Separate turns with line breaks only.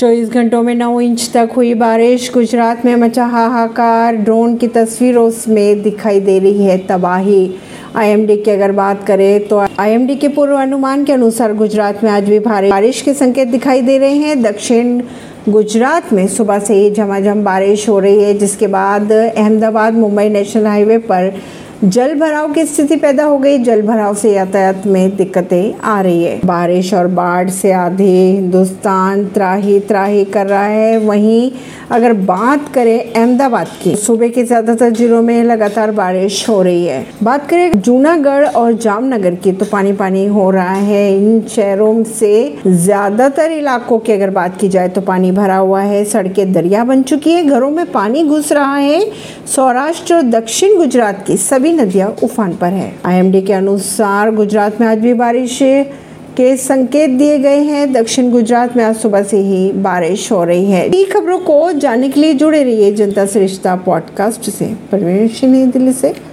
चौबीस घंटों में नौ इंच तक हुई बारिश। गुजरात में मचा हाहाकार। ड्रोन की तस्वीरों में दिखाई दे रही है तबाही। आईएमडी की अगर बात करें तो आईएमडी के पूर्व अनुमान के अनुसार गुजरात में आज भी भारी बारिश के संकेत दिखाई दे रहे हैं। दक्षिण गुजरात में सुबह से ही झमाझम बारिश हो रही है, जिसके बाद अहमदाबाद मुंबई नेशनल हाईवे पर जल भराव की स्थिति पैदा हो गई। जल भराव से यातायात में दिक्कतें आ रही है। बारिश और बाढ़ से आधे हिंदुस्तान त्राही त्राही कर रहा है। वहीं अगर बात करें अहमदाबाद की सूबे के ज़्यादातर जिलों में लगातार बारिश हो रही है। बात करें जूनागढ़ और जामनगर की तो पानी पानी हो रहा है। इन शहरों से ज़्यादातर इलाकों की अगर बात की जाए तो पानी भरा हुआ है। सड़कें दरिया बन चुकी है। घरों में पानी घुस रहा है। सौराष्ट्र और दक्षिण गुजरात की सभी सभी नदियाँ उफान पर है। आईएमडी के अनुसार गुजरात में आज भी बारिश के संकेत दिए गए हैं। दक्षिण गुजरात में आज सुबह से ही बारिश हो रही है। खबरों को जानने के लिए जुड़े रहिए जनता श्रेष्ठता पॉडकास्ट से। परवीन नई दिल्ली से।